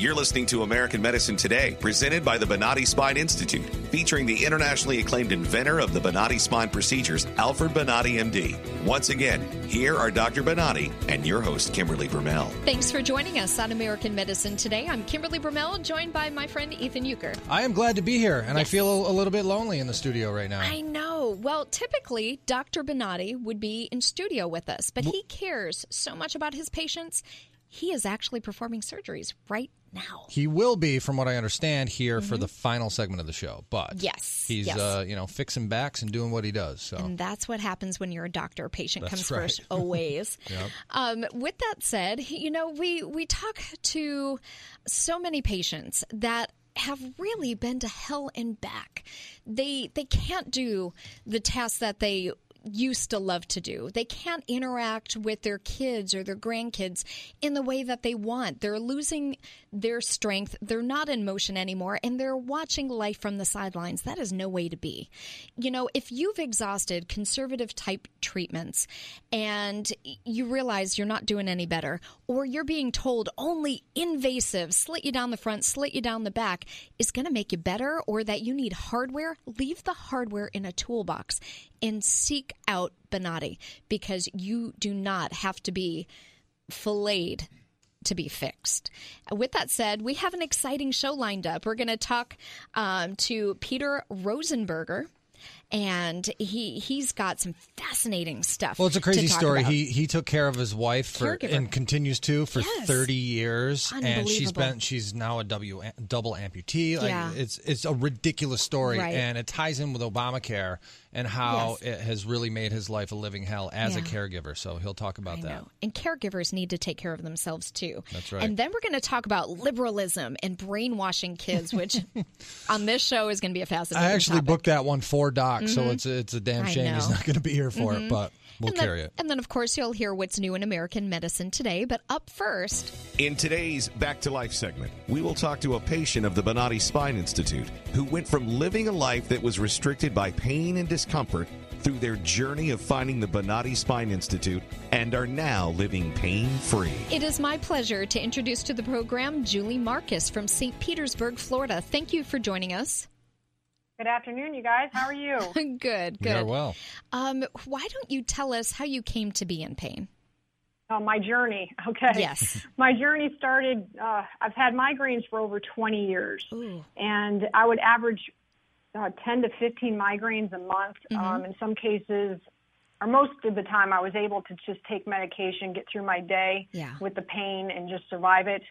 You're listening to American Medicine Today, presented by the Bonati Spine Institute, featuring the internationally acclaimed inventor of the Bonati spine procedures, Alfred Bonati, MD. Once again, here are Dr. Bonati and your host, Kimberly Brumell. Thanks for joining us on American Medicine Today. I'm Kimberly Brumell, joined by my friend Ethan Euchre. I am glad to be here, and I feel a little bit lonely in the studio right now. I know. Well, typically, Dr. Bonati would be in studio with us, but he cares so much about his patients, he is actually performing surgeries right now. He will be, from what I understand, here for the final segment of the show. But Mm-hmm. Yes, he's yes. uh, you know fixing backs and doing what he does. So And that's what happens when you're a doctor. Patient That's comes right. first, always. um, with that said, you know, we, we talk to so many patients that have really been to hell and back. They they can't do the tasks that they used to love to do. They can't interact with their kids or their grandkids in the way that they want. They're losing their strength. They're not in motion anymore and they're watching life from the sidelines. That is no way to be. You know, if you've exhausted conservative type treatments and you realize you're not doing any better or you're being told only invasive, slit you down the front, slit you down the back is going to make you better or that you need hardware, leave the hardware in a toolbox and seek out Bonati because you do not have to be filleted to be fixed. With that said, we have an exciting show lined up. We're going to talk um, to Peter Rosenberger. And he he's got some fascinating stuff. Well, it's a crazy story. about. He he took care of his wife for and continues to for Yes. 30 years and she's been she's now a W double amputee. Like Yeah. it's it's a ridiculous story Right. and it ties in with Obamacare and how Yes. it has really made his life a living hell as a caregiver. So he'll talk about I that. know. And caregivers need to take care of themselves too. That's right. And then we're going to talk about liberalism and brainwashing kids, which on this show is going to be a fascinating. I actually topic. booked that one for Doc, so it's a, it's a damn Mm-hmm. Shame he's not going to be here for it, but we'll and then, it. And then, of course, you'll hear what's new in American medicine today. But up first, In today's Back to Life segment, we will talk to a patient of the Bonati Spine Institute who went from living a life that was restricted by pain and discomfort through their journey of finding the Bonati Spine Institute and are now living pain free. it is my pleasure to introduce to the program Julie Marcus from St. Petersburg, Florida. Thank you for joining us. Good afternoon, you guys. How are you? good, Yeah, good. well. Um, why don't you tell us how you came to be in pain? Oh, my journey. Okay. Yes. My journey started. Uh, I've had migraines for over 20 years, Ooh. and I would average uh, 10 to 15 migraines a month. Mm-hmm. Um, in some cases, or most of the time, I was able to just take medication, get through my day Yeah. with the pain, and just survive it.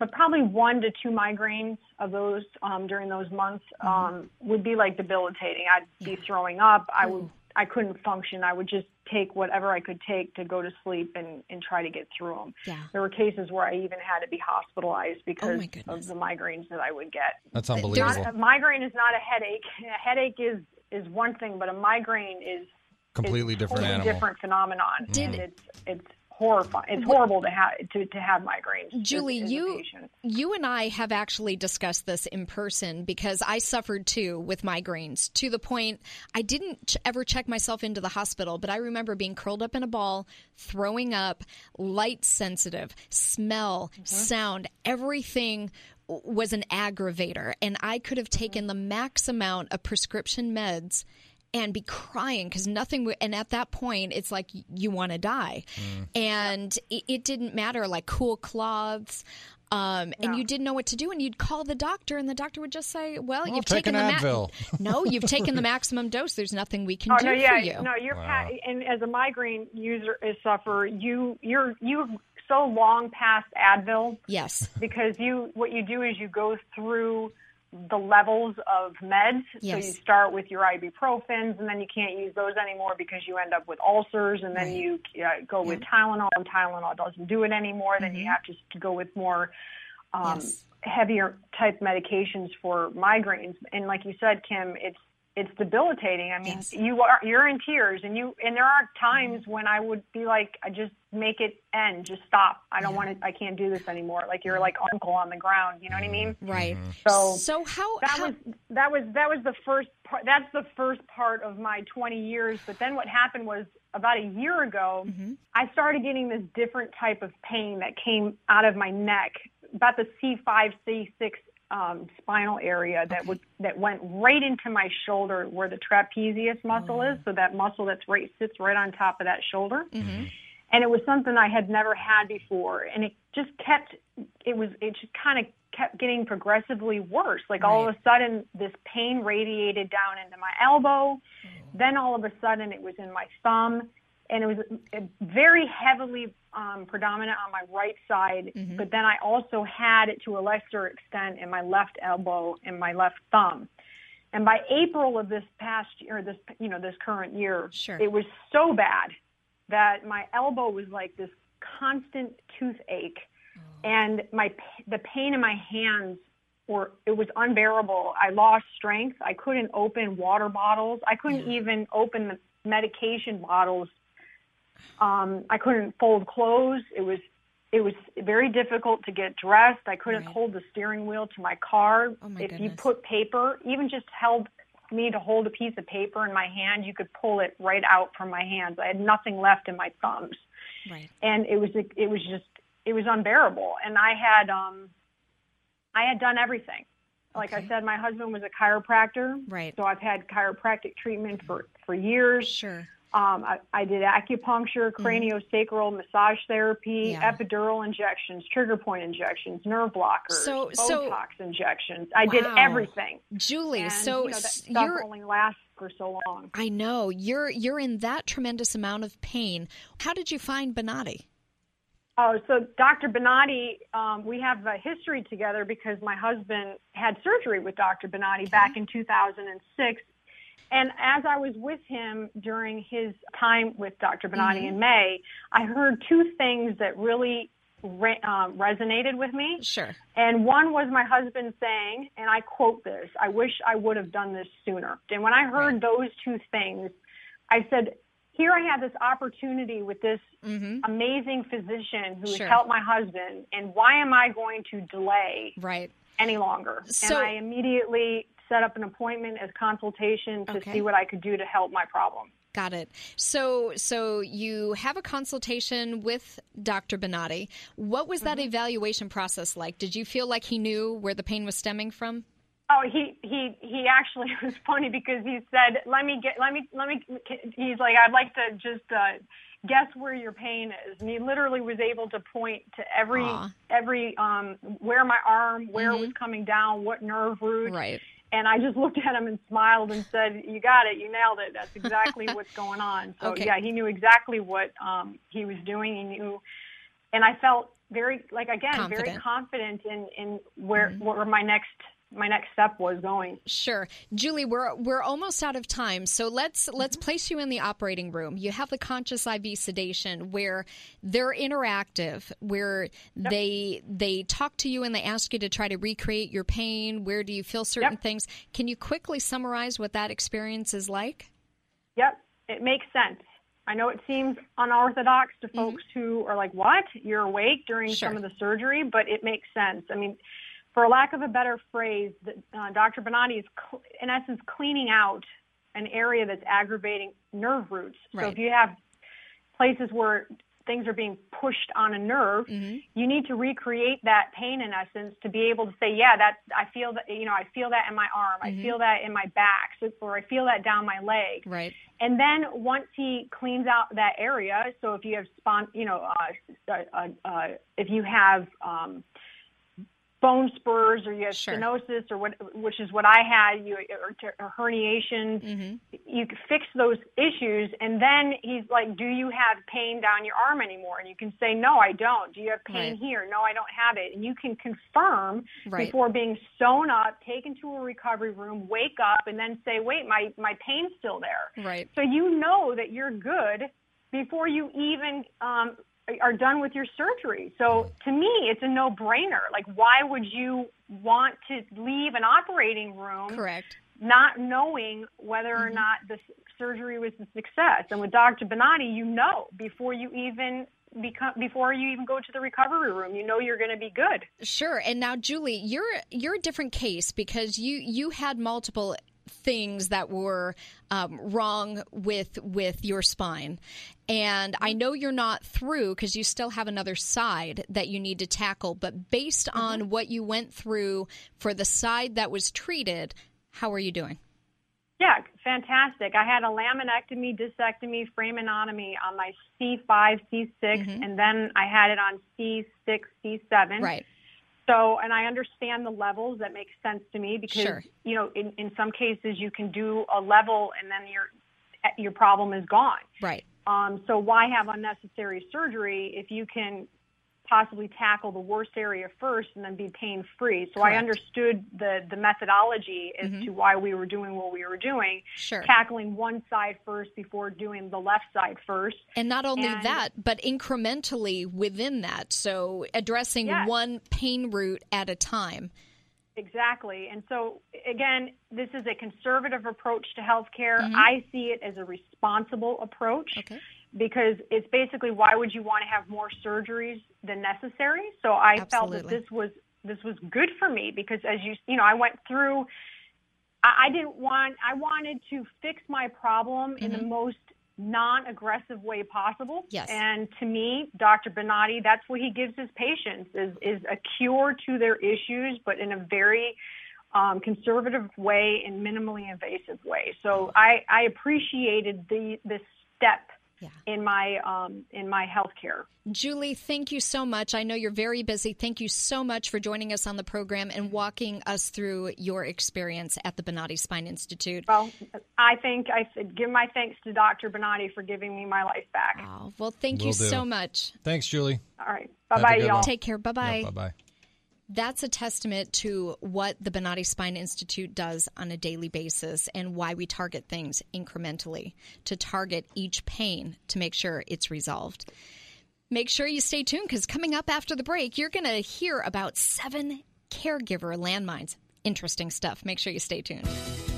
But probably one to two migraines of those um, during those months Mm-hmm. um, would be like debilitating. I'd be throwing up. I would. I couldn't function. I would just take whatever I could take to go to sleep and, and try to get through them. Yeah. There were cases where I even had to be hospitalized because Oh, of the migraines that I would get. That's Not, unbelievable. a migraine is not a headache. A headache is is one thing, but a migraine is Completely is a different totally animal. different phenomenon. Did- and it's it's horrifying. It's horrible to have to, to have migraines. Julie, as a you you and I have actually discussed this in person because I suffered too with migraines to the point I didn't ch- ever check myself into the hospital, but I remember being curled up in a ball, throwing up, light sensitive, smell, mm-hmm. sound, everything was an aggravator and I could have mm-hmm. taken the max amount of prescription meds and be crying because nothing w- and at that point it's like you want to die and it, it didn't matter like cool cloths um, and you didn't know what to do and you'd call the doctor and the doctor would just say well, you've take taken an the ma- Advil." no you've taken the maximum dose. There's nothing we can Oh do no, yeah, for you. no, you're pa- and as a migraine user, a sufferer, you you're you so long past Advil yes. because you what you do is you go through the levels of meds. Yes. So you start with your ibuprofens, and then you can't use those anymore because you end up with ulcers, and then Right. you uh, go with Tylenol, and Tylenol doesn't do it anymore. Then you have to, to go with more um, Mm-hmm. Yes. heavier type medications for migraines. And like you said, Kim, it's it's debilitating. I mean, Yes. you are you're in tears, and you and there are times when I would be like, I just make it end, just stop. I don't want to. I can't do this anymore. Like you're like uncle on the ground. You know what I mean? Right. So So how, that how was that was that was the first part. That's the first part of my 20 years. But then what happened was about a year ago, Mm-hmm. I started getting this different type of pain that came out of my neck, about the C5, C6 um, spinal area that would that went right into my shoulder where the trapezius muscle is. So that muscle that's right sits right on top of that shoulder and it was something I had never had before, and it just kept. It was. It just kind of kept getting progressively worse. Like all of a sudden, this pain radiated down into my elbow. Then all of a sudden, it was in my thumb, and it was uh, very heavily um, predominant on my right side. But then I also had it to a lesser extent in my left elbow and my left thumb. And by April of this past year, this you know this current year, Sure. it was so bad that my elbow was like this constant toothache, and my the pain in my hands were it was unbearable. I lost strength. I couldn't open water bottles. I couldn't even open the medication bottles. Um, I couldn't fold clothes. It was it was very difficult to get dressed. I couldn't Right. hold the steering wheel to my car. Oh, my if you put paper, even just held me to hold a piece of paper in my hand, you could pull it right out from my hands. I had nothing left in my thumbs right. and it was it was just it was unbearable and i had um i had done everything like i said my husband was a chiropractor Right. so i've had chiropractic treatment for for years Sure. Um i, I did acupuncture craniosacral massage therapy Mm-hmm. Yeah. epidural injections trigger point injections nerve blockers So- botox so- injections i did everything Julie, and, so you know, that you're only lasts for so long I know you're you're in that tremendous amount of pain. How did you find Bonati? Oh, so Dr. Bonati, um, we have a history together because my husband had surgery with Dr. Bonati back in 2006. And as I was with him during his time with Dr. Bonati in May, I heard two things that really re- um, resonated with me. Sure. And one was my husband saying, and I quote this, I wish I would have done this sooner. And when I heard those two things, I said, here I have this opportunity with this amazing physician who Mm-hmm. Sure. has helped my husband, and why am I going to delay Right. any longer? So- and I immediately set up an appointment as consultation to Okay. see what I could do to help my problem. Got it. So so you have a consultation with Dr. Bonati. What was Mm-hmm. that evaluation process like? Did you feel like he knew where the pain was stemming from? Oh, he he he actually was funny because he said, "Let me get, let me, let me." He's like, "I'd like to just uh, guess where your pain is," and he literally was able to point to every Aw. every um where my arm, where it was coming down, what nerve root. Mm-hmm. Right. And I just looked at him and smiled and said, "You got it. You nailed it. That's exactly what's going on." So Okay. yeah, he knew exactly what um, he was doing. He knew, and I felt very like again very Confident. confident in in where where my next my next step was going. Sure. Julie, we're we're almost out of time. So let's let's Mm-hmm. place you in the operating room. You have the conscious IV sedation where they're interactive, where they they talk to you and they ask you to try to recreate your pain. Where do you feel certain Yep. things? Can you quickly summarize what that experience is like? Yep, it makes sense. I know it seems unorthodox to folks who are like, "What? You're awake during Sure. some of the surgery?" But it makes sense. I mean, for lack of a better phrase, uh, Dr. Bonatti is, cl- in essence, cleaning out an area that's aggravating nerve roots. So Right. if you have places where things are being pushed on a nerve, you need to recreate that pain in essence to be able to say, yeah, that I feel that you know I feel that in my arm, I feel that in my back, so, or I feel that down my leg. Right. And then once he cleans out that area, so if you have spon, you know, uh, uh, uh, if you have um, bone spurs or you have Sure. stenosis or what, which is what I had, you or, or herniation. Mm-hmm. You fix those issues, and then he's like, "Do you have pain down your arm anymore?" And you can say, "No, I don't." Do you have pain Right. here? No, I don't have it. And you can confirm Right. before being sewn up, taken to a recovery room, wake up, and then say, "Wait, my my pain's still there." Right. So you know that you're good before you even um, are done with your surgery. So to me, it's a no-brainer. Like, why would you want to leave an operating room Correct. not knowing whether or not the surgery was a success? And with Dr. Bonati, you know before you even become before you even go to the recovery room, you know you're going to be good. Sure. And now, Julie, you're you're a different case because you you had multiple things that were um, wrong with with your spine, and I know you're not through because you still have another side that you need to tackle. But based mm-hmm. on what you went through for the side that was treated, how are you doing? Yeah, fantastic. I had a laminectomy, discectomy, foraminotomy on my C5, C6, mm-hmm. and then I had it on C6, C7. Right. So, and I understand the levels. That makes sense to me because Sure. you know, in, in some cases, you can do a level and then your your problem is gone. Right. Um, so, why have unnecessary surgery if you can possibly tackle the worst area first and then be pain free? So, I understood the the methodology as to why we were doing what we were doing, Sure. tackling one side first before doing the left side first. And not only And- that, but incrementally within that. So addressing Yes. one pain root at a time. Exactly. And so, again, this is a conservative approach to healthcare. Mm-hmm. I see it as a responsible approach Okay. because it's basically why would you want to have more surgeries than necessary? So I felt that this was this was good for me because as you you know, I went through I, I didn't want I wanted to fix my problem in the mm-hmm. most non-aggressive way possible. Yes. And to me, Dr. Bonati, that's what he gives his patients is is a cure to their issues, but in a very um, conservative way and minimally invasive way. So I, I appreciated the this step Yeah. in my um, in my healthcare. Julie, thank you so much. I know you're very busy. Thank you so much for joining us on the program and walking us through your experience at the Bonati Spine Institute. Well, I think I should give my thanks to Dr. Bonati for giving me my life back. Oh, well, thank you do. so much. Thanks, Julie. All right. Bye bye, y'all. one. Take care. Bye bye. Bye bye. That's a testament to what the Bonati Spine Institute does on a daily basis and why we target things incrementally to target each pain to make sure it's resolved. Make sure you stay tuned because coming up after the break, you're going to hear about seven caregiver landmines. Interesting stuff. Make sure you stay tuned.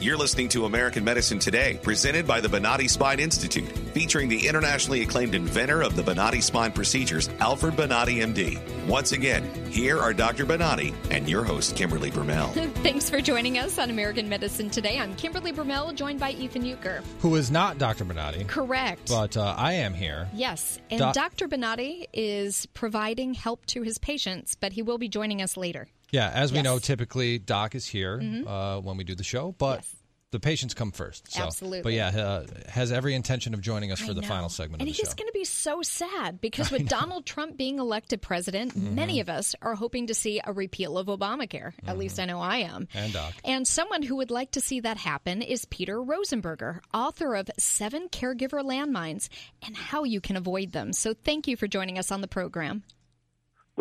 You're listening to American Medicine Today, presented by the Bonati Spine Institute, featuring the internationally acclaimed inventor of the Bonati spine procedures, Alfred Bonati, MD. Once again, here are Dr. Bonati and your host, Kimberly Brumell. Thanks for joining us on American Medicine Today. I'm Kimberly Brumell, joined by Ethan Euchre. Who is not Dr. Bonati, Correct. but uh, I am here. Yes, and Doc- Dr. Bonati is providing help to his patients, but he will be joining us later. Yeah, as we Yes. Mm-hmm. know, typically Doc is here uh, when we do the show, but Yes. the patients come first. So. Absolutely. But yeah, uh, has every intention of joining us for I the know. final segment and of the he's show. going to be so sad because with Donald Trump being elected president, Mm-hmm. many of us are hoping to see a repeal of Obamacare. At least I know I am. Mm-hmm. And Doc. And someone who would like to see that happen is Peter Rosenberger, author of Seven Caregiver Landmines and How You Can Avoid Them. So thank you for joining us on the program.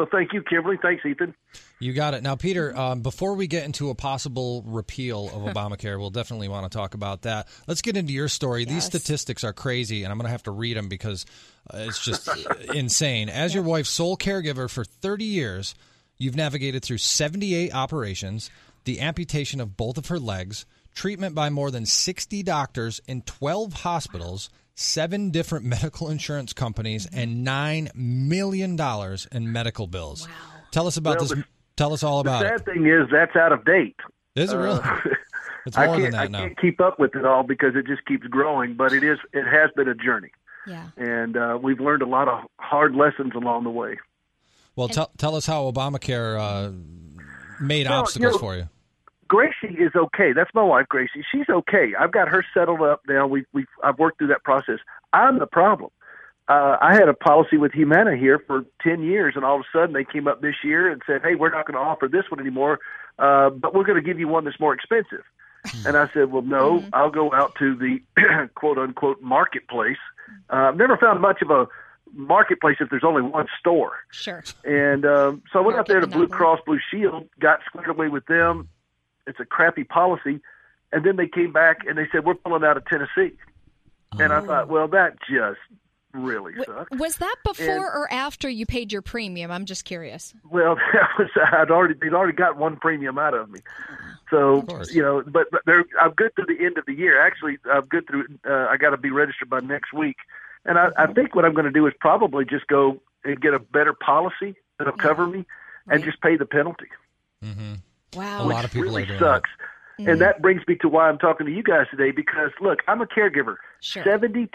Well, thank you, Kimberly. Thanks, Ethan. You got it. Now, Peter, um, before we get into a possible repeal of Obamacare, we'll definitely want to talk about that. Let's get into your story. These statistics are crazy, and I'm going to have to read them because uh, it's just insane. As your wife's sole caregiver for 30 years, you've navigated through 78 operations, the amputation of both of her legs, treatment by more than 60 doctors in 12 hospitals, seven different medical insurance companies, and $9 million in medical bills. Wow. Tell us about Well, this. the- Tell us all about it. sad thing is that's out of date. Is it really? Uh, it's I more can't, than I that now. can't keep up with it all because it just keeps growing. But it is. It has been a journey, Yeah. and uh, we've learned a lot of hard lessons along the way. Well, tell tell us how Obamacare uh, made Well, obstacles you know- for you. Gracie is okay. That's my wife, Gracie. She's okay. I've got her settled up now. We've we've I've worked through that process. I'm the problem. uh, I had a policy with Humana here for 10 years, and all of a sudden they came up this year and said, hey, we're not going to offer this one anymore, uh, but we're going to give you one that's more expensive. and I said, well, no, mm-hmm. I'll go out to the quote unquote marketplace. Uh, I've never found much of a marketplace if there's only one store. Sure. And um, so I went out there to Blue Cross Blue Shield, got squared away with them. It's a crappy policy. And then they came back and they said, we're pulling out of Tennessee. And I oh. thought, well, that just really sucks. Was that before and, or after you paid your premium? I'm just curious. Well, that was I'd already they'd already got one premium out of me. So of you know, but, but they're, I'm good through the end of the year. Actually, I'm good through. Uh, I got to be registered by next week, and I, I think what I'm going to do is probably just go and get a better policy that'll yeah. cover me, and right. just pay the penalty. Mm-hmm. Wow, a lot of people really are sucks. That. Mm-hmm. And that brings me to why I'm talking to you guys today because, look, I'm a caregiver. Sure. 72%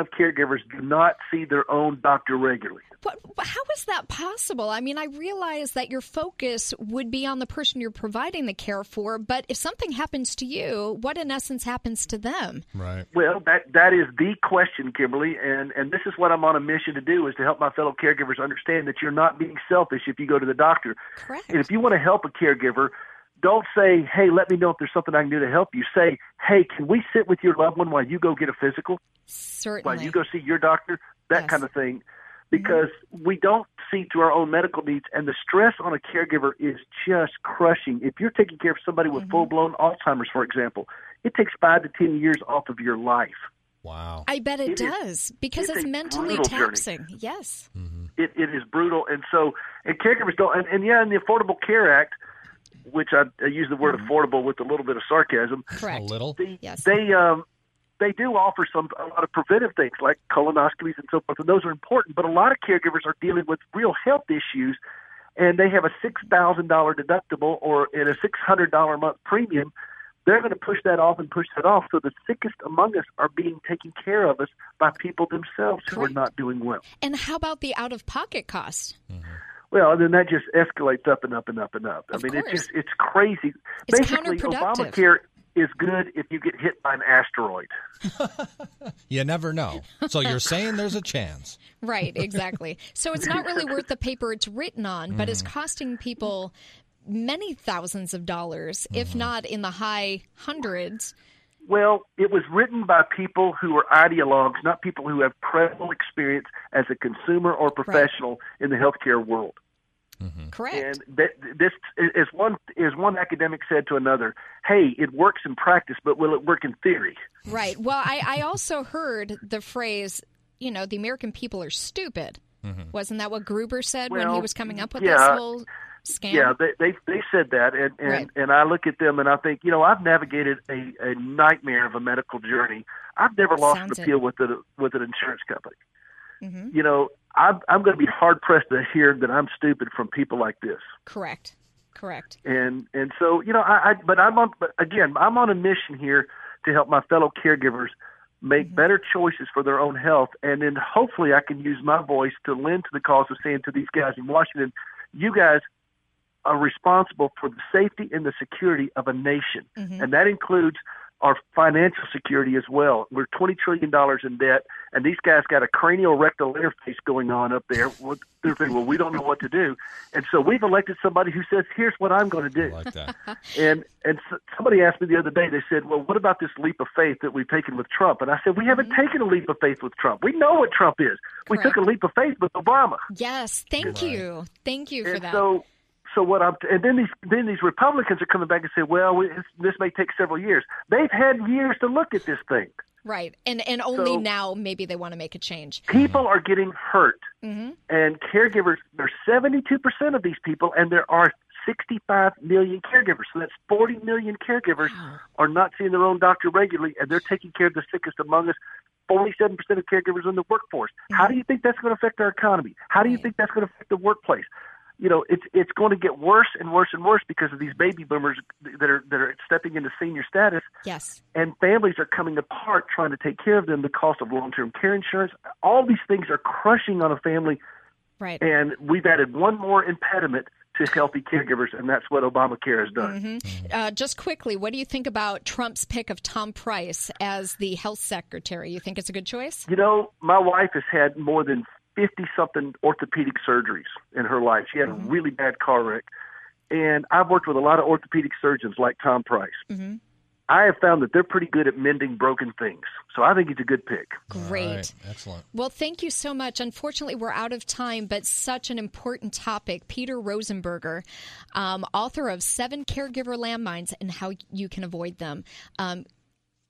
of caregivers do not see their own doctor regularly. But how is that possible? I mean, I realize that your focus would be on the person you're providing the care for, but if something happens to you, what in essence happens to them? Right. Well, that that is the question, Kimberly, and and this is what I'm on a mission to do is to help my fellow caregivers understand that you're not being selfish if you go to the doctor. Correct. And if you want to help a caregiver, don't say, "Hey, let me know if there's something I can do to help you." Say, "Hey, can we sit with your loved one while you go get a physical?" Certainly. While you go see your doctor, that yes. kind of thing, because mm-hmm. we don't see to our own medical needs, and the stress on a caregiver is just crushing. If you're taking care of somebody with mm-hmm. full blown Alzheimer's, for example, it takes five to ten years off of your life. Wow. I bet it, it does is, because it's, it's mentally taxing. Journey. Yes. Mm-hmm. It, it is brutal, and so and caregivers don't. And, and yeah, in the Affordable Care Act which I, I use the word mm-hmm. affordable with a little bit of sarcasm. Correct. A little. They, yes. They um they do offer some a lot of preventive things like colonoscopies and so forth, and those are important. But a lot of caregivers are dealing with real health issues, and they have a six thousand dollar deductible or in a six hundred dollar a month premium. They're going to push that off and push that off. So the sickest among us are being taken care of us by people themselves Correct. who are not doing well. And how about the out of pocket cost? Mm-hmm. Well, and then that just escalates up and up and up and up. Of I mean, course. it's just it's crazy. It's Basically. Obamacare is good if you get hit by an asteroid. you never know. So you're saying there's a chance. Right, exactly. So it's not really worth the paper it's written on, but it's Mm. costing people many thousands of dollars, if Mm-hmm. not in the high hundreds. Well, it was written by people who are ideologues, not people who have credible experience as a consumer or professional in the healthcare world. Mm-hmm. Correct. And that, this is one is one academic said to another, "Hey, it works in practice, but will it work in theory?" Right. Well, I, I also heard the phrase, you know, the American people are stupid. Mm-hmm. Wasn't that what Gruber said when he was coming up with yeah. this whole scam? Yeah, they they, they said that, and and, Right. and I look at them and I think, you know, I've navigated a, a nightmare of a medical journey. I've never lost Sounds an it. appeal with a, with an insurance company. Mhm. You know, I'm I'm going to be hard pressed to hear that I'm stupid from people like this. Correct. Correct. and and so you know I, I but I'm on but again I'm on a mission here to help my fellow caregivers make Mm-hmm. better choices for their own health and then hopefully I can use my voice to lend to the cause of saying to these guys in Washington you guys are responsible for the safety and the security of a nation Mhm. and that includes our financial security as well. We're twenty trillion dollars in debt, and these guys got a cranial rectal interface going on up there. Well, They're thinking, well, we don't know what to do, and so we've elected somebody who says, "Here's what I'm going to I do." like that. And and s- somebody asked me the other day. They said, "Well, what about this leap of faith that we've taken with Trump?" And I said, "We haven't taken a leap of faith with Trump. We know what Trump is. We took a leap of faith with Obama." Yes. Thank Right. you. Thank you for and that. so so what I'm and then these then these Republicans are coming back and say, "Well, we, this may take several years." They've had years to look at this thing. right. And and only So- now maybe they want to make a change. People are getting hurt, hmm and caregivers. There's 72 percent of these people, and there are 65 million caregivers. So that's 40 million caregivers Wow. are not seeing their own doctor regularly, and they're taking care of the sickest among us. 47% of caregivers in the workforce. How do you think that's going to affect our economy? How do you Right. think that's going to affect the workplace? You know, it's it's going to get worse and worse and worse because of these baby boomers that are that are stepping into senior status, Yes. and families are coming apart trying to take care of them. The cost of long term care insurance, all these things are crushing on a family, Right. and we've added one more impediment to healthy caregivers, and that's what Obamacare has done. Mm-hmm. Uh, just quickly, what do you think about Trump's pick of Tom Price as the health secretary? You think it's a good choice? You know, my wife has had more than 50 something orthopedic surgeries in her life. She had mm-hmm. a really bad car wreck. And I've worked with a lot of orthopedic surgeons like Tom Price. Mm-hmm. I have found that they're pretty good at mending broken things. So I think he's a good pick. Great. Right. Excellent. Well, thank you so much. Unfortunately, we're out of time, but such an important topic. Peter Rosenberger, um, author of Seven Caregiver Landmines and How You Can Avoid Them. Um,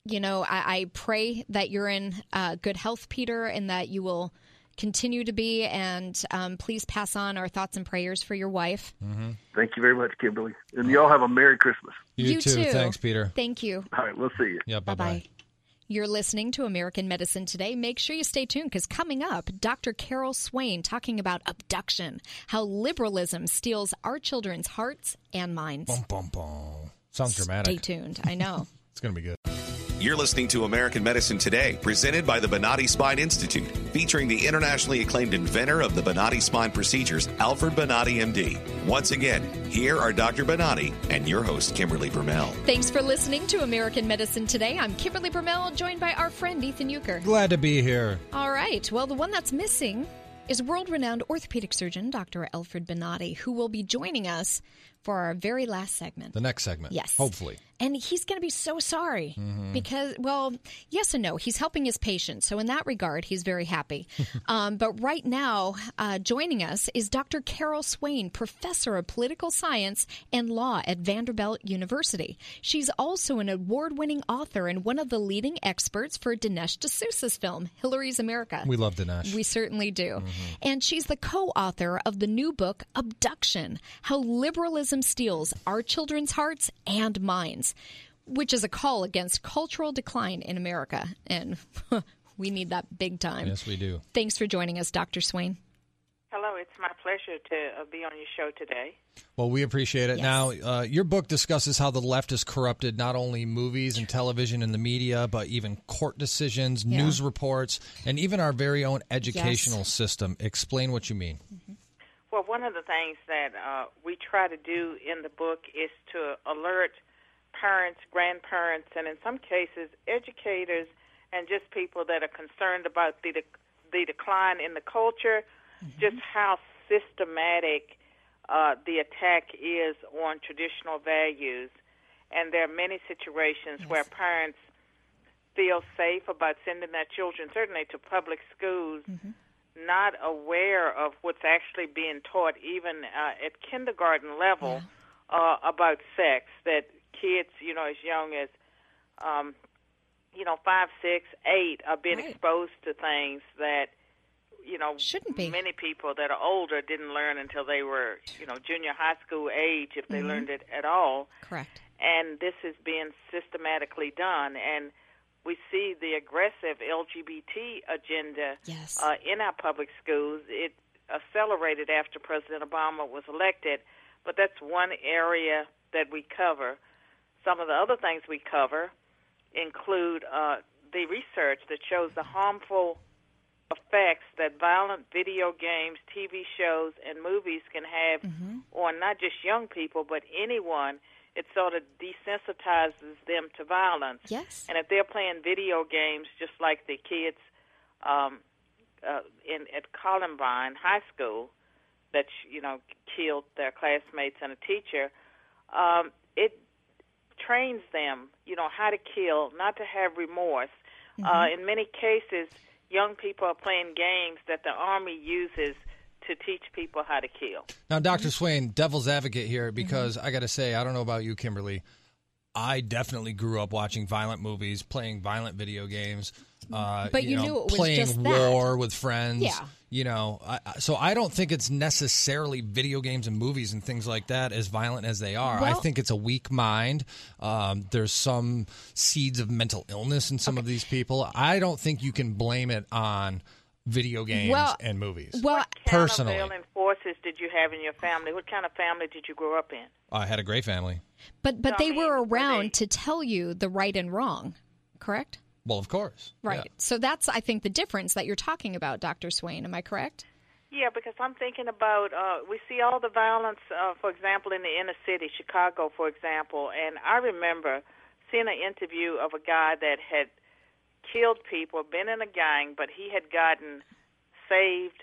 you know, I, I, pray that you're in uh, good health, Peter, and that you will continue to be. And um, please pass on our thoughts and prayers for your wife. Mm-hmm. Thank you very much, Kimberly. And you all have a Merry Christmas. You, you too. too. Thanks, Peter. Thank you. All right, we'll see you. Yeah, bye bye. You're listening to American Medicine Today. Make sure you stay tuned because coming up, Dr. Carol Swain talking about abduction, how liberalism steals our children's hearts and minds. Bum, bum, bum. Sounds dramatic. Stay tuned. I know. it's going to be good. You're listening to American Medicine Today, presented by the Bonati Spine Institute, featuring the internationally acclaimed inventor of the Bonati spine procedures, Alfred Bonati, MD. Once again, here are Dr. Bonati and your host, Kimberly Brumell. Thanks for listening to American Medicine Today. I'm Kimberly Brumell, joined by our friend Ethan Euchre. Glad to be here. All right. Well, the one that's missing is world renowned orthopedic surgeon Dr. Alfred Bonati, who will be joining us for our very last segment. The next segment. Yes. Hopefully. And he's going to be so sorry mm-hmm. because, well, yes and no. He's helping his patients. So, in that regard, he's very happy. um, but right now, uh, joining us is Dr. Carol Swain, professor of political science and law at Vanderbilt University. She's also an award winning author and one of the leading experts for Dinesh D'Souza's film, Hillary's America. We love Dinesh. We certainly do. Mm-hmm. And she's the co author of the new book, Abduction How Liberalism Steals Our Children's Hearts and Minds which is a call against cultural decline in America. And we need that big time. Yes, we do. Thanks for joining us, Dr. Swain. Hello, it's my pleasure to uh, be on your show today. Well, we appreciate it. Yes. Now, uh, your book discusses how the left has corrupted not only movies and television and the media, but even court decisions, yeah. news reports, and even our very own educational yes. system. Explain what you mean. Mm-hmm. Well, one of the things that uh, we try to do in the book is to alert – parents, grandparents, and in some cases, educators and just people that are concerned about the de- the decline in the culture, mm-hmm. just how systematic uh, the attack is on traditional values. And there are many situations yes. where parents feel safe about sending their children, certainly to public schools, mm-hmm. not aware of what's actually being taught, even uh, at kindergarten level, yeah. uh, about sex. That kids, you know, as young as, um, you know, five, six, eight, are being right. exposed to things that, you know, shouldn't be. Many people that are older didn't learn until they were, you know, junior high school age, if they mm-hmm. learned it at all. Correct. And this is being systematically done, and we see the aggressive LGBT agenda yes. uh, in our public schools. It accelerated after President Obama was elected, but that's one area that we cover. Some of the other things we cover include uh, the research that shows the harmful effects that violent video games, TV shows, and movies can have mm-hmm. on not just young people, but anyone. It sort of desensitizes them to violence. Yes. And if they're playing video games, just like the kids um, uh, in at Columbine High School, that you know killed their classmates and a teacher, um, it trains them, you know, how to kill, not to have remorse. Mm-hmm. Uh, in many cases, young people are playing games that the Army uses to teach people how to kill. Now, Dr. Swain, devil's advocate here, because mm-hmm. I got to say, I don't know about you, Kimberly. I definitely grew up watching violent movies, playing violent video games. Uh, but you, you know, knew it was playing just war that. with friends. Yeah. You know, I, so I don't think it's necessarily video games and movies and things like that as violent as they are. Well, I think it's a weak mind. Um, there's some seeds of mental illness in some okay. of these people. I don't think you can blame it on video games well, and movies. Well, what kind personally, countervailing forces did you have in your family? What kind of family did you grow up in? I had a great family. But but they I mean, were around they... to tell you the right and wrong, correct? Well, of course. Right. Yeah. So that's, I think, the difference that you're talking about, Dr. Swain. Am I correct? Yeah, because I'm thinking about uh, we see all the violence, uh, for example, in the inner city, Chicago, for example, and I remember seeing an interview of a guy that had killed people, been in a gang, but he had gotten saved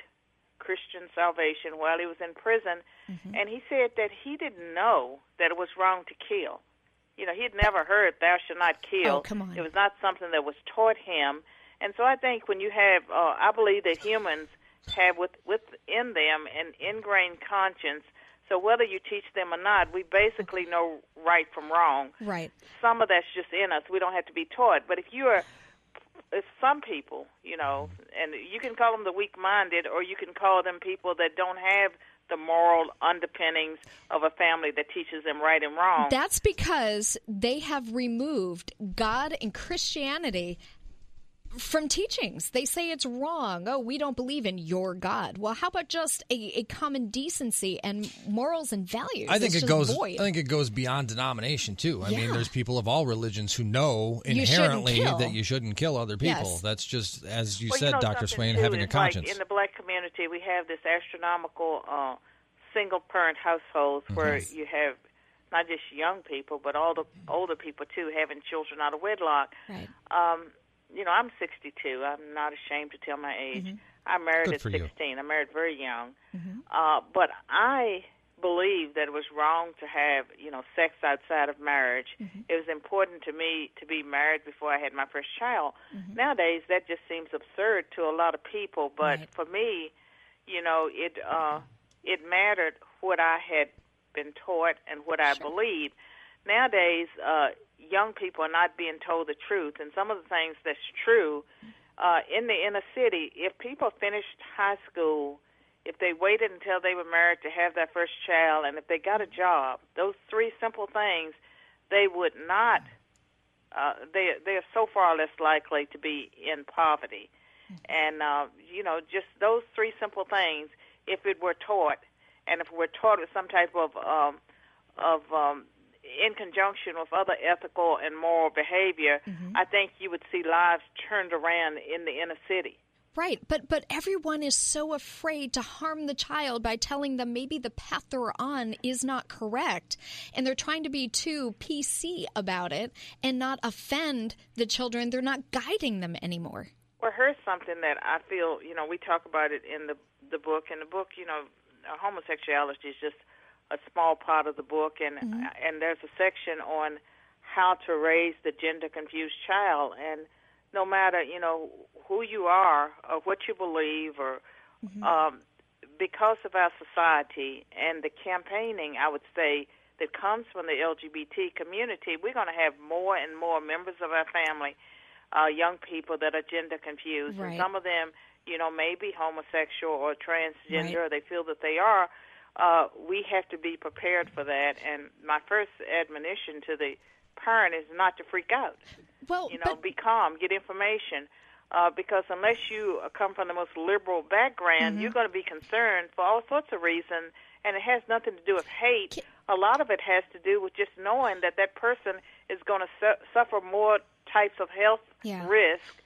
Christian salvation while he was in prison, mm-hmm. and he said that he didn't know that it was wrong to kill. You know, he had never heard "Thou shalt not kill." Oh, come on. It was not something that was taught him, and so I think when you have, uh, I believe that humans have with, within them an ingrained conscience. So whether you teach them or not, we basically know right from wrong. Right. Some of that's just in us. We don't have to be taught. But if you are, if some people, you know, and you can call them the weak-minded, or you can call them people that don't have the moral underpinnings of a family that teaches them right and wrong. That's because they have removed God and Christianity from teachings. They say it's wrong. Oh, we don't believe in your God. Well, how about just a, a common decency and morals and values? I think it's it goes. Void. I think it goes beyond denomination too. I Yeah. mean, there's people of all religions who know inherently kill. that you shouldn't kill other people. Yes. That's just as you well, said, you know, Doctor Swain, too, having a is like conscience. in the black community, we have this astronomical uh, single-parent households where Mm-hmm. you have not just young people, but all the older people too, having children out of wedlock. Right. Um, you know, I'm 62. I'm not ashamed to tell my age. I married Good at for you. 16. I married very young. Uh, but I believe that it was wrong to have, you know, sex outside of marriage. It was important to me to be married before I had my first child. Nowadays, that just seems absurd to a lot of people. But Right. for me, you know, it uh, it mattered what I had been taught and what I believed. Nowadays, uh, young people are not being told the truth, and some of the things that's true uh, in the inner city. If people finished high school, if they waited until they were married to have their first child, and if they got a job, those three simple things, they would not. Uh, they they are so far less likely to be in poverty, and uh, you know just those three simple things. If it were taught, and if we're taught with some type of um, of um, in conjunction with other ethical and moral behavior, mm-hmm. I think you would see lives turned around in the inner city. Right, but but everyone is so afraid to harm the child by telling them maybe the path they're on is not correct, and they're trying to be too PC about it and not offend the children. They're not guiding them anymore. Well, here's something that I feel, you know, we talk about it in the the book. In the book, you know, homosexuality is just a small part of the book, and and there's a section on how to raise the gender confused child. And no matter, you know, who you are or what you believe, or um, because of our society and the campaigning, I would say that comes from the LGBT community, we're going to have more and more members of our family uh, young people that are gender confused, Right. and some of them, you know, may be homosexual or transgender, Right. or they feel that they are. Uh, we have to be prepared for that. And my first admonition to the parent is not to freak out. Well, You know, but be calm, get information. Uh, because unless you uh, come from the most liberal background, you're going to be concerned for all sorts of reasons, and it has nothing to do with hate. A lot of it has to do with just knowing that that person is going to su- suffer more types of health Yeah. risk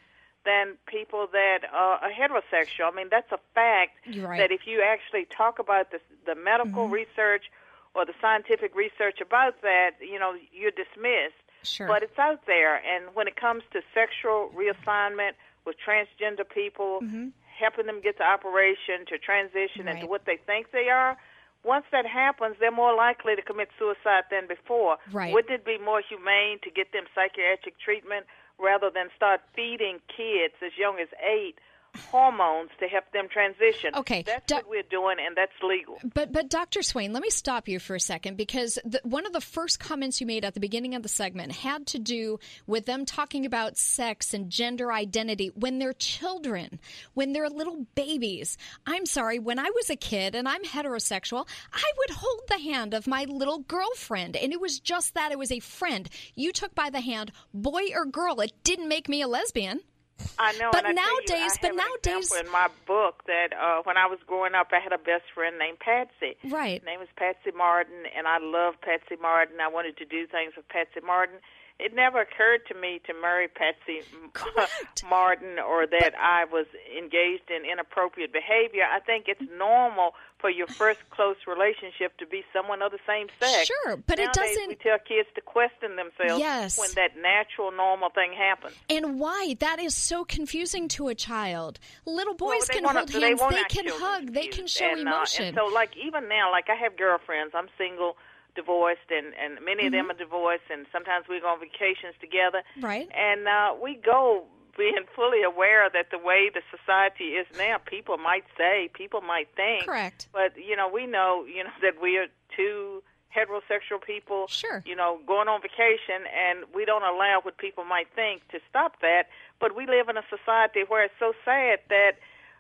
than people that uh, are heterosexual. I mean, that's a fact. Right. That if you actually talk about the the medical research or the scientific research about that, you know, you're dismissed. Sure. But it's out there, and when it comes to sexual reassignment with transgender people, helping them get to operation, to transition into what they think they are, once that happens, they're more likely to commit suicide than before. Right. Wouldn't it be more humane to get them psychiatric treatment rather than start feeding kids as young as eight hormones to help them transition? Okay, That's doc- what we're doing, and that's legal. But but Dr. Swain, let me stop you for a second because the, one of the first comments you made at the beginning of the segment had to do with them talking about sex and gender identity when they're children, when they're little babies. I'm sorry, when I was a kid and I'm heterosexual, I would hold the hand of my little girlfriend and it was just that it was a friend. You took by the hand, boy or girl, it didn't make me a lesbian. I know. But you, nowadays- I but nowadays- in my book that uh, when I was growing up, I had a best friend named Patsy. Right. Her name was Patsy Martin, and I loved Patsy Martin. I wanted to do things with Patsy Martin, it never occurred to me to marry Patsy Martin or that but, I was engaged in inappropriate behavior. I think it's normal for your first close relationship to be someone of the same sex. Sure, but Nowadays, it doesn't. We tell kids to question themselves yes. when that natural, normal thing happens. And why? That is so confusing to a child. Little boys well, can wanna, hold hands, they, they can hug, they can show and, emotion. Uh, and so, like even now, like I have girlfriends. I'm single divorced and and many of mm-hmm. them are divorced and sometimes we go on vacations together. Right. And uh we go being fully aware that the way the society is now people might say people might think. Correct. But you know we know you know that we are two heterosexual people sure. you know going on vacation and we don't allow what people might think to stop that. But we live in a society where it's so sad that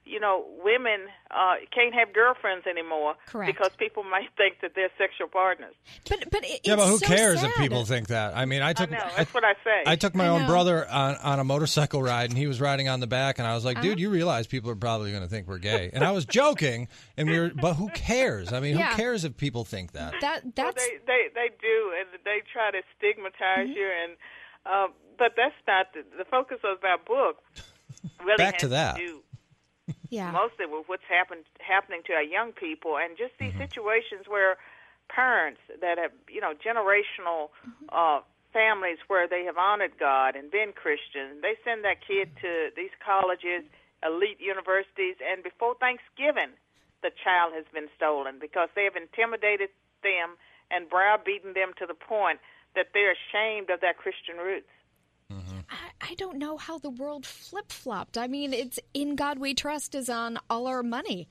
you know, women uh, can't have girlfriends anymore Correct. because people might think that they're sexual partners. But but it, yeah, but who so cares sad. if people think that? I mean, I took I know, that's I, what I say. I took my I own brother on, on a motorcycle ride, and he was riding on the back, and I was like, Uh-huh. "Dude, you realize people are probably going to think we're gay?" And I was joking, and we were, but who cares? I mean, Yeah. who cares if people think that? That well, they, they they do, and they try to stigmatize Mm-hmm. you, and uh, but that's not the, the focus of our book. Really Back to that. do yeah. mostly with what's happened happening to our young people and just these Mm-hmm. situations where parents that have you know generational uh families where they have honored God and been Christian they send that kid to these colleges elite universities and before Thanksgiving the child has been stolen because they have intimidated them and browbeaten them to the point that they're ashamed of their Christian roots I, don't know how the world flip flopped. I mean, it's in God we trust is on all our money.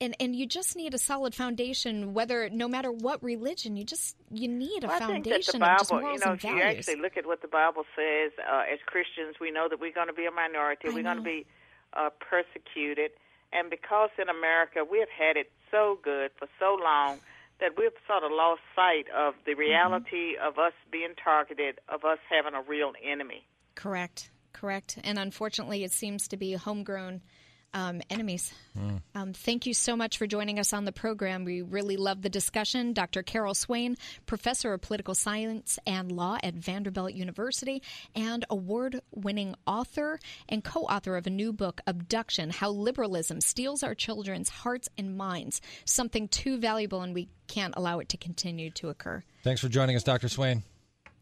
And and you just need a solid foundation, whether no matter what religion, you just you need a well, I think that foundation the Bible, of just you know, and if you actually look at what the Bible says, uh, as Christians, we know that we're going to be a minority. I we're going to be uh, persecuted, and because in America we have had it so good for so long that we've sort of lost sight of the Mm-hmm. reality of us being targeted, of us having a real enemy. Correct, correct. And unfortunately, it seems to be homegrown um, enemies. Um, thank you so much for joining us on the program. We really love the discussion. Dr. Carol Swain, professor of political science and law at Vanderbilt University, and award winning author and co author of a new book, Abduction How Liberalism Steals Our Children's Hearts and Minds. Something too valuable, and we can't allow it to continue to occur. Thanks for joining us, Dr. Swain.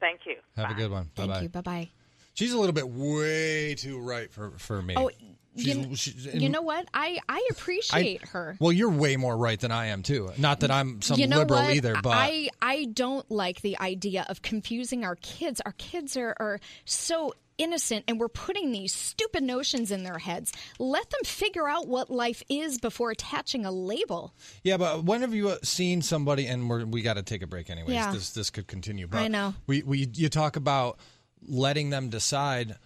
Thank you. Have Bye. a good one. Thank Bye you. bye. Bye bye. She's a little bit way too right for for me. Oh, She's- you, she's- you know what? I, I appreciate I- her. Well, you're way more right than I am too. Not that I'm some you know liberal what? either, but I I don't like the idea of confusing our kids. Our kids are, are so innocent and we're putting these stupid notions in their heads. Let them figure out what life is before attaching a label. yeah. But when have you uh, seen somebody? And we're, we got to take a break anyways. Yeah. This this could continue. But I know. We we you talk about letting them decide.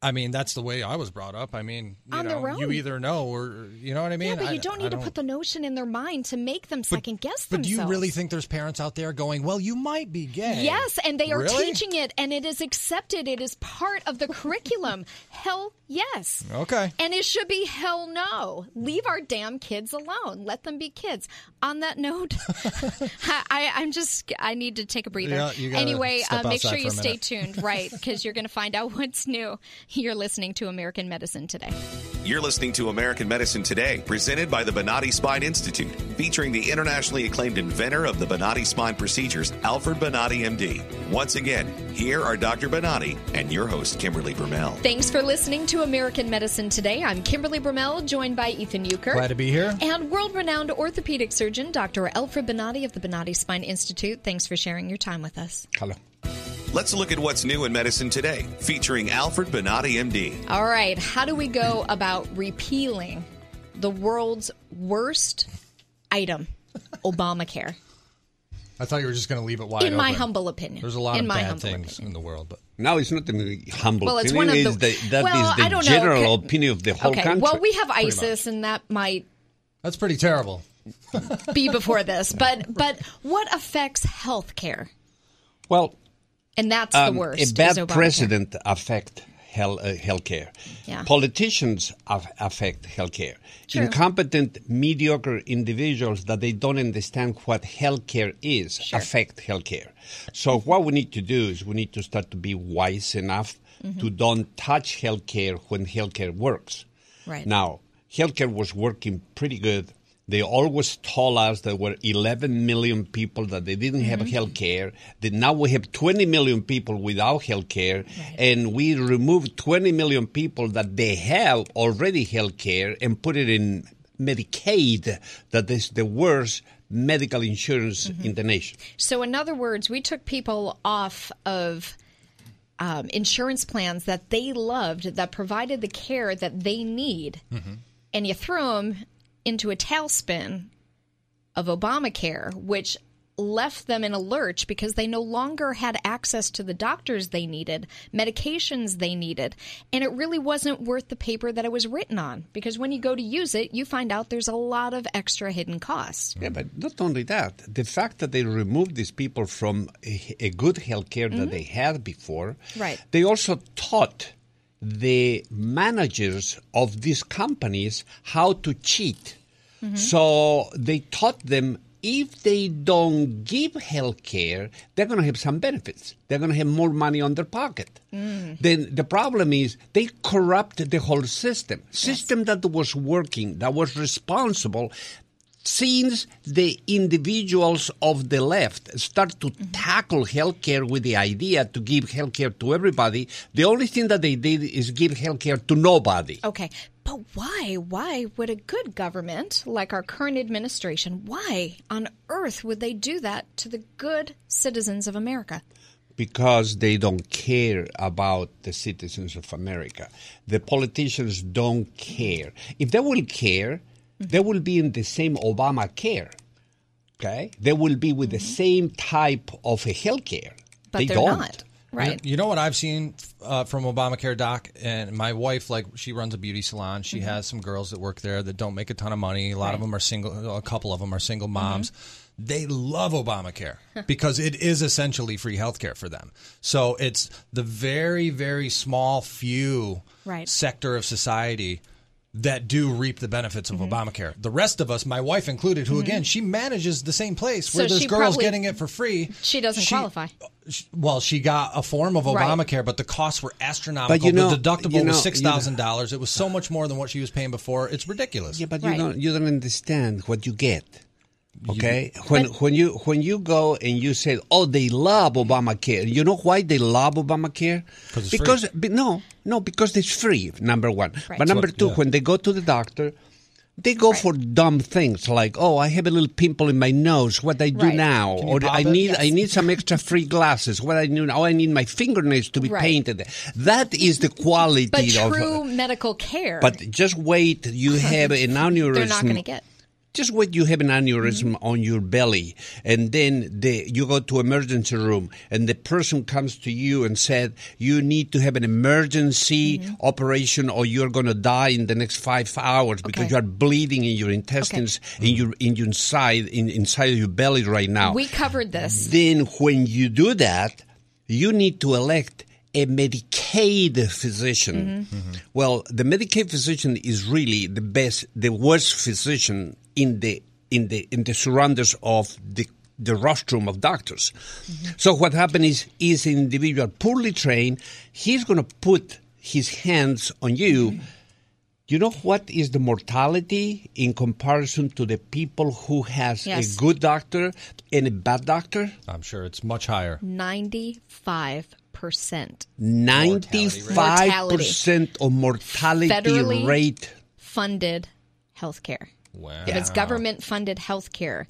I mean, that's the way I was brought up. I mean, you On know, you either know or you know what I mean. yeah, but you don't I need to put the notion in their mind to make them second guess But do you really think there's parents out there going, "Well, you might be gay"? Yes, and they are Really? teaching it, and it is accepted. It is part of the curriculum. Hell yes. Okay. And it should be hell no. Leave our damn kids alone. Let them be kids. On that note, I, I'm just, I need to take a breather. Yeah, anyway, uh, make sure you stay tuned, right? Because you're going to find out what's new. You're listening to American Medicine Today. You're listening to American Medicine Today, presented by the Bonati Spine Institute, featuring the internationally acclaimed inventor of the Bonati spine procedures, Alfred Bonati, MD. Once again, here are Dr. Bonati and your host, Kimberly Brummel. Thanks for listening to American Medicine Today. I'm Kimberly Brummel, joined by Ethan Euchre. Glad to be here. And world renowned orthopedic surgeon, Dr. Alfred Bonati of the Bonati Spine Institute. Thanks for sharing your time with us. Hello. Let's look at what's new in medicine today, featuring Alfred Bonati, MD. All right, how do we go about repealing the world's worst item, Obamacare? I thought you were just going to leave it wide open. In my open. humble opinion. There's a lot In of my bad things opinion. in the world, but Now it's not a humble Well, it's opinion. one of it's the- the, that well, is the I don't know. general Okay. opinion of the whole Okay, country. well, we have ISIS, and that might that's pretty terrible. be before this. But but what affects health care? Well, And that's um, the worst. a bad president affect health, uh, healthcare. Yeah. Politicians af- affect healthcare. True. Incompetent, mediocre individuals that they don't understand what healthcare is affect healthcare. So what we need to do is we need to start to be wise enough Mm-hmm. to don't touch healthcare when healthcare works. Right. Now, healthcare was working pretty good. They always told us there were 11 million people that they didn't have Mm-hmm. health care. That now we have 20 million people without health care, and we removed 20 million people that they have already health care and put it in Medicaid, that is the worst medical insurance Mm-hmm. in the nation. So, in other words, we took people off of um, insurance plans that they loved, that provided the care that they need, and you threw them into a tailspin of Obamacare, which left them in a lurch because they no longer had access to the doctors they needed, medications they needed, and it really wasn't worth the paper that it was written on because when you go to use it, you find out there's a lot of extra hidden costs. Yeah, but not only that, the fact that they removed these people from a, a good health care that mm-hmm. they had before, Right. they also taught the managers of these companies how to cheat. Mm-hmm. So they taught them if they don't give health care, they're going to have some benefits. They're going to have more money on their pocket. Mm. Then the problem is they corrupt the whole system. System that was working, that was responsible since the individuals of the left start to mm-hmm. tackle healthcare with the idea to give healthcare to everybody, the only thing that they did is give healthcare to nobody. Okay, but why? Why would a good government like our current administration, why on earth would they do that to the good citizens of America? Because they don't care about the citizens of America. The politicians don't care. If they will care, Mm-hmm. they will be in the same Obamacare. Okay? They will be with the mm-hmm. same type of a health care. But they they're don't. not. Right. You, know what I've seen uh, from Obamacare, Doc, and my wife, like she runs a beauty salon. She mm-hmm. has some girls that work there that don't make a ton of money. A lot of them are single. A couple of them are single moms. They love Obamacare because it is essentially free healthcare for them. So it's the very, very small few Right. sector of society that do reap the benefits of mm-hmm. Obamacare. The rest of us, my wife included, who mm-hmm. again she manages the same place where So there's girls probably- getting it for free. She doesn't qualify. She- well, she got a form of Right. Obamacare, but the costs were astronomical. But you know- the deductible you know- was six thousand dollars. It was so much more than what she was paying before. It's ridiculous. Yeah, but Right. you don't you don't understand what you get. Okay, when when you when you go and you say, "Oh, they love Obamacare," you know why they love Obamacare? because be- no, no, because it's free. Number one, Right. but number what- two, yeah. when they go to the doctor, they go for dumb things like, "Oh, I have a little pimple in my nose. What I do Right. now?" Or I need I need some extra free glasses. What I do? Oh, I need my fingernails to be Right. painted. That is the quality But of. Uh, true medical care, But just wait, you have an aneurysm. they're not going to get. Just wait, you have an aneurysm mm-hmm. on your belly, and then the, you go to emergency room, and the person comes to you and said you need to have an emergency mm-hmm. operation, or you're going to die in the next five hours because Okay. you are bleeding in your intestines, in your in your inside, in, inside of your belly right now. We covered this. Then, when you do that, you need to elect a Medicaid physician. Mm-hmm. Well, the Medicaid physician is really the best, the worst physician in the in the in the surroundings of the the rostrum of doctors. Mm-hmm. So what happened is is an individual poorly trained. He's going to put his hands on you. Mm-hmm. You know what is the mortality in comparison to the people who has Yes. a good doctor and a bad doctor? I'm sure it's much higher. Ninety-five percent Ninety-five percent of mortality Federally- rate. funded health care. Wow. If it's government funded health care,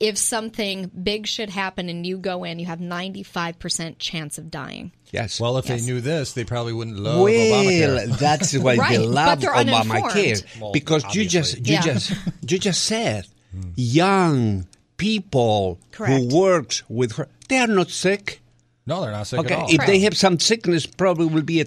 if something big should happen and you go in, you have 95% chance of dying. Yes. Well, if Yes. they knew this, they probably wouldn't love well, Obamacare. that's why Right, they love they're Obamacare. Well, because you just you Yeah. just you just said young people Correct. who works with her they are not sick. No, they're not sick Okay, at all. if they have some sickness, probably will be a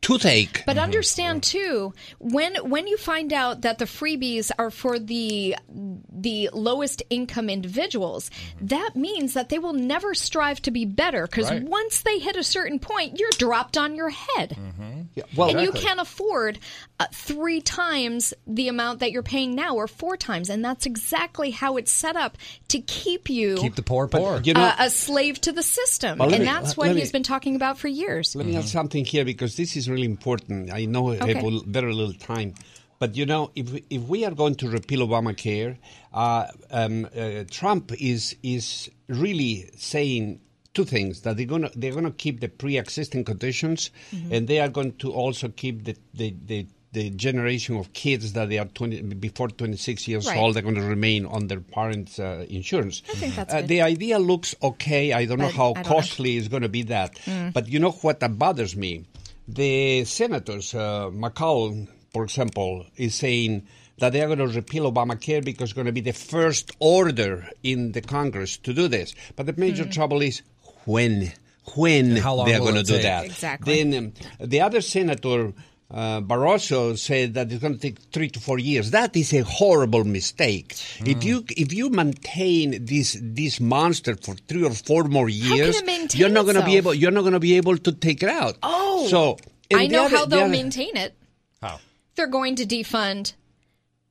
toothache. But mm-hmm. understand too, when when you find out that the freebies are for the the lowest income individuals, mm-hmm. that means that they will never strive to be better because Right. once they hit a certain point, you're dropped on your head. Mm-hmm. Yeah, well, and you can't afford uh, three times the amount that you're paying now or four times and that's exactly how it's set up to keep you Keep the poor poor. you know, uh, a slave to the system Well, and me- that's uh, what me- he's been talking about for years Let me add something here because this is really important. I know I Okay. have very little time. But you know, if we, if we are going to repeal Obamacare, uh, um, uh, Trump is is really saying two things: that they're gonna they're gonna keep the pre-existing conditions, and they are going to also keep the the, the the generation of kids that they are 20, before 26 years Right. old, they're going to remain on their parents' uh, insurance. I think that's Uh, the idea looks okay. I don't know how don't know. Mm. costly it's going to be that. But you know what that bothers me? The senators, uh, McCall, for example, is saying that they are going to repeal Obamacare because it's going to be the first order in the Congress to do this. But the major Mm. trouble is when, when how long they are going to do that. Exactly. Then um, the other senator. Uh, Barrasso said that it's going to take three to four years. That is a horrible mistake. Mm. If you if you maintain this this monster for three or four more years, you're not going to be able you're not going to be able to take it out. Oh. so i know other- how they'll other- maintain it How? they're going to defund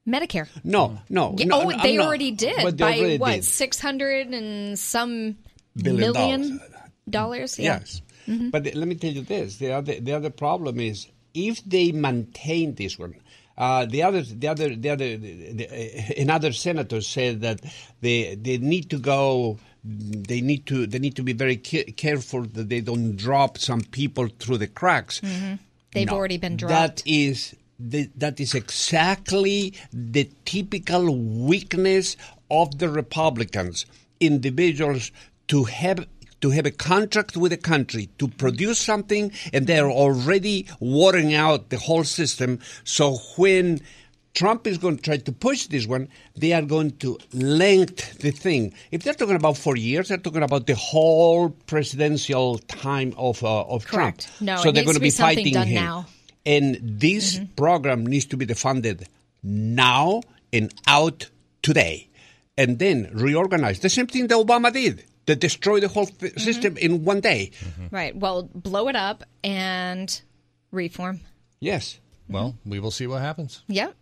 medicare No, no, Yeah, no. oh, I'm they not- already did they by already what six hundred and some Billion million dollars. dollars? Yeah. Yes, but the- let me tell you this: the other the other problem is if they maintain this one. Uh, the other, the other, the other, the, the, another senator said that they they need to go. They need to they need to be very ca- careful that they don't drop some people through the cracks. they've No, already been dropped That is the, that is exactly the typical weakness of the Republicans. Individuals to have to have a contract with a country to produce something, and they're already watering out the whole system. So when Trump is going to try to push this one, they are going to length the thing. If they're talking about four years, they're talking about the whole presidential time of uh, of Correct. Trump. No, so it they're needs going to be something fighting him. now. And this program needs to be funded now and out today. And then reorganize. The same thing that Obama did. They destroyed the whole th- mm-hmm. system in one day. Mm-hmm. right well blow it up and reform Yes. Mm-hmm. Well, we will see what happens. Yep.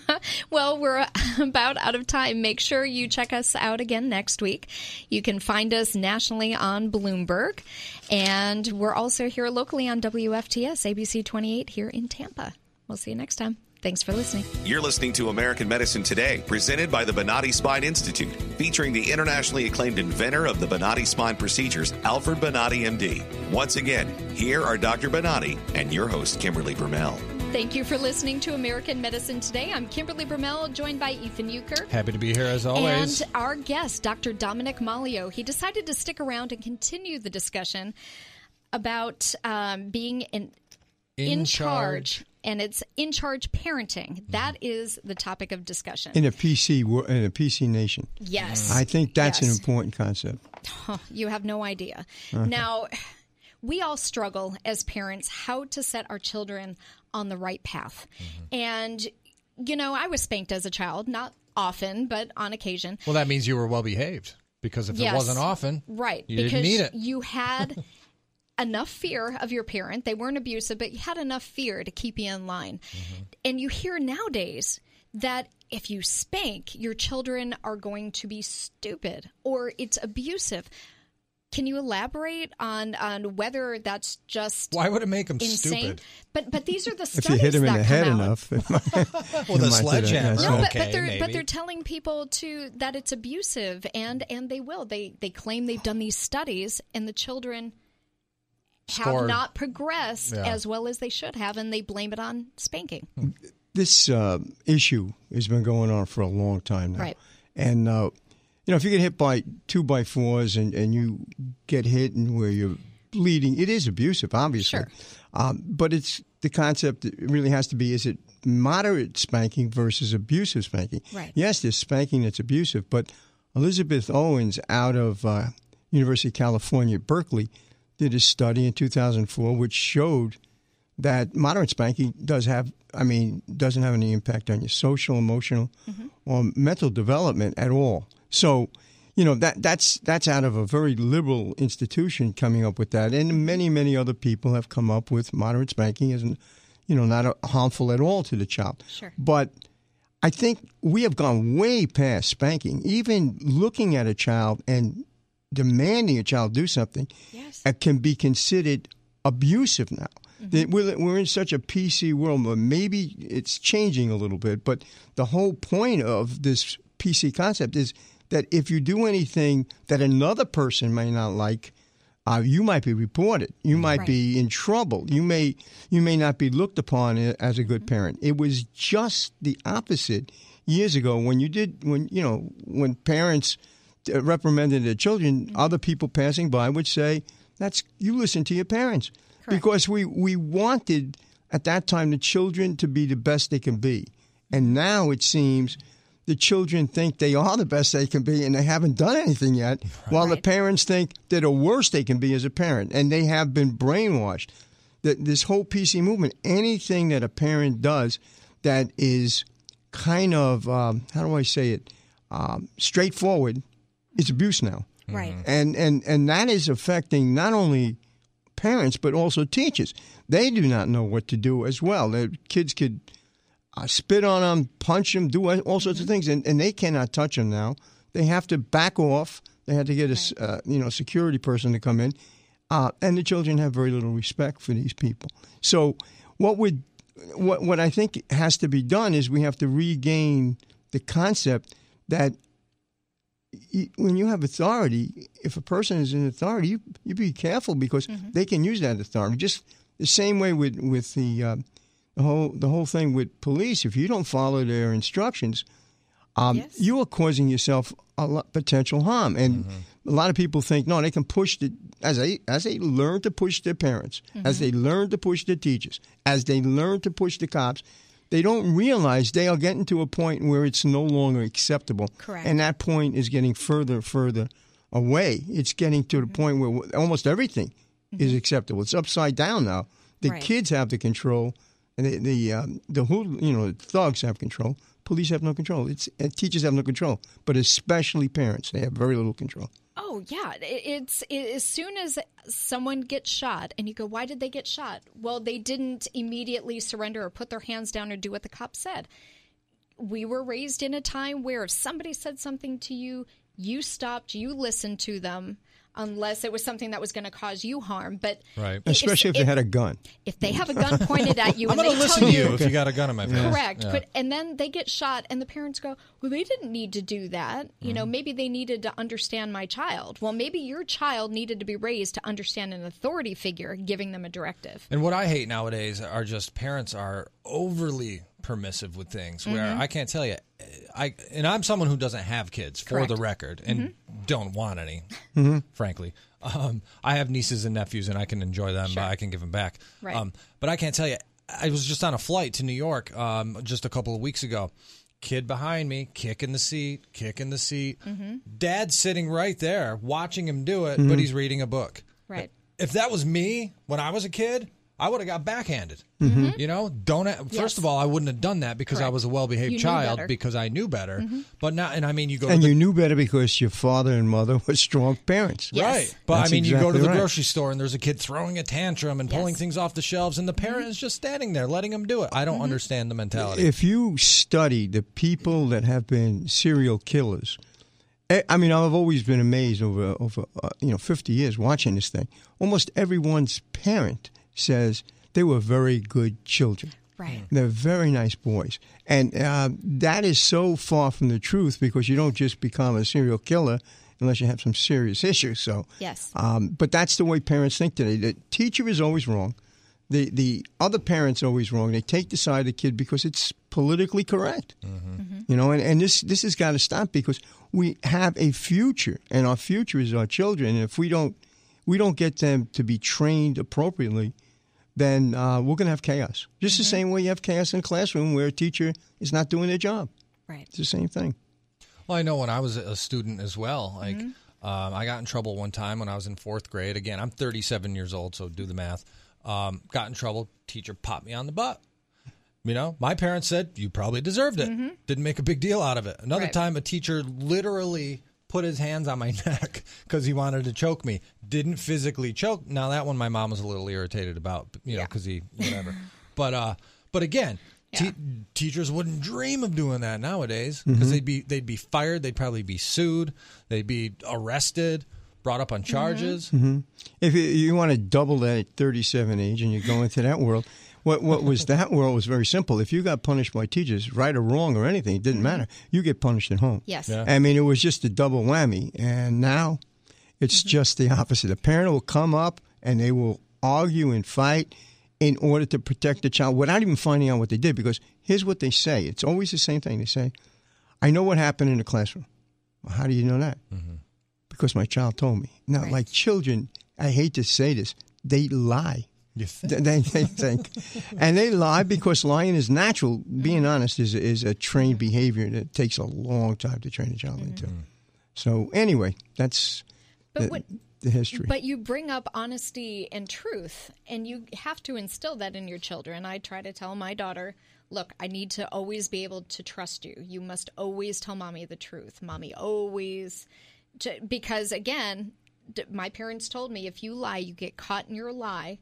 well, we're uh, about out of time. Make sure you check us out again next week. You can find us nationally on Bloomberg, and we're also here locally on WFTS ABC 28 here in Tampa. We'll see you next time. Thanks for listening. You're listening to American Medicine Today, presented by the Bonati Spine Institute, featuring the internationally acclaimed inventor of the Bonati Spine procedures, Alfred Bonati, MD. Once again, here are Dr. Bonati and your host, Kimberly Brumell. Thank you for listening to American Medicine Today. I'm Kimberly Brumell, joined by Ethan Euchre. Happy to be here as always. And our guest, Dr. Dominic Malio, he decided to stick around and continue the discussion about um, being in, in, charge. and it's in charge parenting. That is the topic of discussion. in a PC in a PC nation. yes, I think that's Yes. an important concept. Huh, you have no idea. Uh-huh. Now, we all struggle as parents how to set our children on the right path. Mm-hmm. And, you know, I was spanked as a child, not often, but on occasion. well, that means you were well behaved because if Yes. it wasn't often, Right. you because didn't need it. you had enough fear of your parent. They weren't abusive, but you had enough fear to keep you in line. Mm-hmm. And you hear nowadays that if you spank, your children are going to be stupid or it's abusive. Can you elaborate on on whether that's just Why would it make them insane? stupid? But but these are the If studies you hit him in that the come head out. enough, it might, With it a might do that. sledgehammer. No, but, Okay, but they're maybe. but they're telling people to that it's abusive, and and they will. They they claim they've done these studies, and the children have not progressed Yeah. as well as they should have, and they blame it on spanking. this uh, issue has been going on for a long time now. Right. And, uh, you know, if you get hit by two by fours and, and you get hit and where you're bleeding, it is abusive, obviously. Sure. Um, but it's the concept that really has to be is it moderate spanking versus abusive spanking? Right. Yes, there's spanking that's abusive, but Elizabeth Owens out of uh, University of California, Berkeley, did a study in 2004 which showed that moderate spanking does have. I mean, doesn't have any impact on your social, emotional, mm-hmm. or mental development at all. So, you know that that's that's out of a very liberal institution coming up with that, and many many other people have come up with moderate spanking as, you know, not harmful at all to the child. Sure. But I think we have gone way past spanking. Even looking at a child and demanding a child do something Yes. can be considered abusive now. Mm-hmm. That We're, we're in such a PC world, but maybe it's changing a little bit. But the whole point of this PC concept is that if you do anything that another person may not like, uh, you might be reported. You mm-hmm. might be in trouble. You may you may not be looked upon as a good mm-hmm. parent. It was just the opposite years ago when you did when you know when parents reprimanded their children. Other people passing by would say, "That's you listen to your parents," because we we wanted at that time the children to be the best they can be, and now it seems the children think they are the best they can be and they haven't done anything yet, while the parents think they're the worst they can be as a parent, and they have been brainwashed. That this whole PC movement, anything that a parent does that is kind of um, how do I say it, um, straightforward, is abuse now, Right. and and and that is affecting not only parents but also teachers. They do not know what to do as well. The kids could uh, spit on them, punch them, do all sorts of things, and, and they cannot touch them now. They have to back off. They had to get a s uh, you know security person to come in, uh, and the children have very little respect for these people. So what would what what I think has to be done is we have to regain the concept that y- when you have authority, if a person is in authority, you you be careful because they can use that authority. Just the same way with with the uh, the whole the whole thing with police. If you don't follow their instructions, um, you are causing yourself a lot, potential harm. And a lot of people think no, they can push the as they as they learn to push their parents, as they learn to push their teachers, as they learn to push the cops. They don't realize they are getting to a point where it's no longer acceptable. Correct. And that point is getting further and further away. It's getting to the point where almost everything is acceptable. It's upside down now. The Right. kids have the control, and the the, um, the hood, you know thugs have control. Police have no control. It's uh, teachers have no control, but especially parents. They have very little control. Oh yeah, it's it, as soon as someone gets shot, and you go, "Why did they get shot?" Well, they didn't immediately surrender or put their hands down or do what the cop said. We were raised in a time where if somebody said something to you, you stopped, you listened to them, unless it was something that was going to cause you harm. But Right. Especially if, they had a gun. if they have a gun pointed at you, I'm and going they to listen tell to you if you got a gun in my face. Correct. Yeah. But and then they get shot and the parents go, "Well, they didn't need to do that. You Mm-hmm. know, maybe they needed to understand my child. Well, maybe your child needed to be raised to understand an authority figure giving them a directive." And what I hate nowadays are just parents are overly permissive with things where Mm-hmm. I can't tell you I and I'm someone who doesn't have kids for Correct. the record and Mm-hmm. don't want any frankly. Um, I have nieces and nephews and I can enjoy them but I can give them back. Right. Um, but I can't tell you I was just on a flight to New York um, just a couple of weeks ago. Kid behind me, kicking the seat, kicking the seat. Mm-hmm. Dad sitting right there, watching him do it, but he's reading a book. Right. If that was me when I was a kid, I would have got backhanded. Mm-hmm. You know, don't. First Yes. of all, I wouldn't have done that because I was a well-behaved child better. because I knew better. But now, and I mean, you go And to the, you knew better because your father and mother were strong parents. Yes. right. But That's I mean, you go to the right. grocery store and there's a kid throwing a tantrum and pulling things off the shelves, and the parent is just standing there letting him do it. I don't Mm-hmm. understand the mentality. If you study the people that have been serial killers, eh, I mean, I've always been amazed over over uh, you know fifty years watching this thing. Almost everyone's parent says they were very good children. Right. They're very nice boys, and uh, that is so far from the truth because you don't just become a serial killer unless you have some serious issues. So, Yes. um, but that's the way parents think today. The teacher is always wrong. The the other parent's always wrong. They take the side of the kid because it's politically correct. You know, and, and this this has got to stop because we have a future, and our future is our children. And if we don't we don't get them to be trained appropriately, then uh, we're going to have chaos. Just the same way you have chaos in a classroom where a teacher is not doing their job. Right. It's the same thing. Well, I know when I was a student as well. Like, Mm-hmm. um, I got in trouble one time when I was in fourth grade. Again, I'm 37 years old, so do the math. Um, got in trouble. Teacher popped me on the butt. You know, my parents said you probably deserved it. Mm-hmm. Didn't make a big deal out of it. Another Right. time, a teacher literally put his hands on my neck because he wanted to choke me. Didn't physically choke. Now that one, my mom was a little irritated about. You know, Yeah. because he whatever. but uh, but again. Yeah. Te- teachers wouldn't dream of doing that nowadays because they'd be they'd be fired. They'd probably be sued. They'd be arrested, brought up on Mm-hmm. charges. If you, you want to double that at 37 age and you go into that world, what what was that world was very simple. If you got punished by teachers, right or wrong or anything, it didn't matter. You get punished at home. Yes. Yeah. I mean, it was just a double whammy. And now it's mm-hmm. just the opposite. A parent will come up and they will argue and fight in order to protect the child without even finding out what they did. Because here's what they say it's always the same thing. They say, I know what happened in the classroom. Well, how do you know that? Mm-hmm. Because my child told me. Now, Right. like children, I hate to say this, they lie. You think? They, they, they think, and they lie because lying is natural. Being honest is is a trained behavior that takes a long time to train a child into. Mm-hmm. So anyway, that's But the, what- the history. But you bring up honesty and truth, and you have to instill that in your children. I try to tell my daughter, look, I need to always be able to trust you. You must always tell mommy the truth. Mommy always. to- Because again, d- my parents told me if you lie, you get caught in your lie.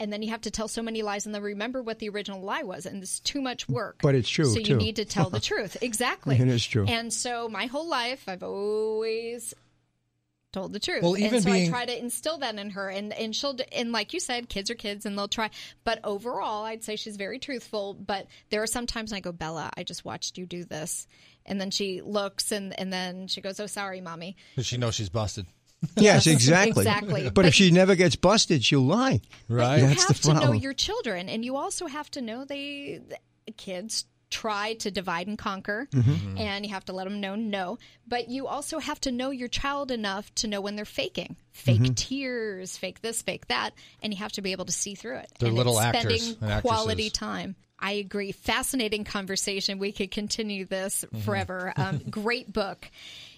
And then you have to tell so many lies and then remember what the original lie was. And it's too much work. But it's true, So you need to tell the truth. Exactly. and It is true. And so my whole life, I've always told the truth. Well, even and so being- I try to instill that in her, and and she'll and like you said, kids are kids, and they'll try. But overall, I'd say she's very truthful. But there are some times I go, Bella, I just watched you do this, and then she looks, and and then she goes, Oh, sorry, mommy. Because she knows she's busted. Yes, exactly. exactly. But, But- if she never gets busted, she'll lie. Right. You That's have the to know your children, and you also have to know they the kids try to divide and conquer, Mm-hmm. and you have to let them know no. But you also have to know your child enough to know when they're faking, fake Mm-hmm. tears, fake this, fake that, and you have to be able to see through it. They're and little actors spending and quality time. I agree. Fascinating conversation. We could continue this Mm-hmm. forever. Um, great book.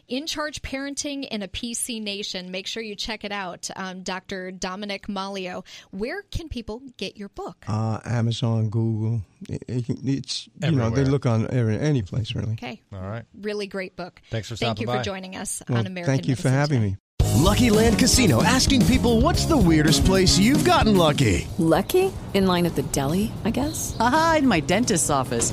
In Charge Parenting in a PC Nation. Make sure you check it out. Um, Dr. Dominic Malio. Where can people get your book? Uh, Amazon, Google, it, it, it's you know they look on every, any place really. Okay. All right. Really great book. Thanks for Thank you by. for joining us Well, on American thank you for having Today. me. Lucky Land Casino asking people what's the weirdest place you've gotten lucky? Lucky? In line at the deli, I guess? Aha, in my dentist's office.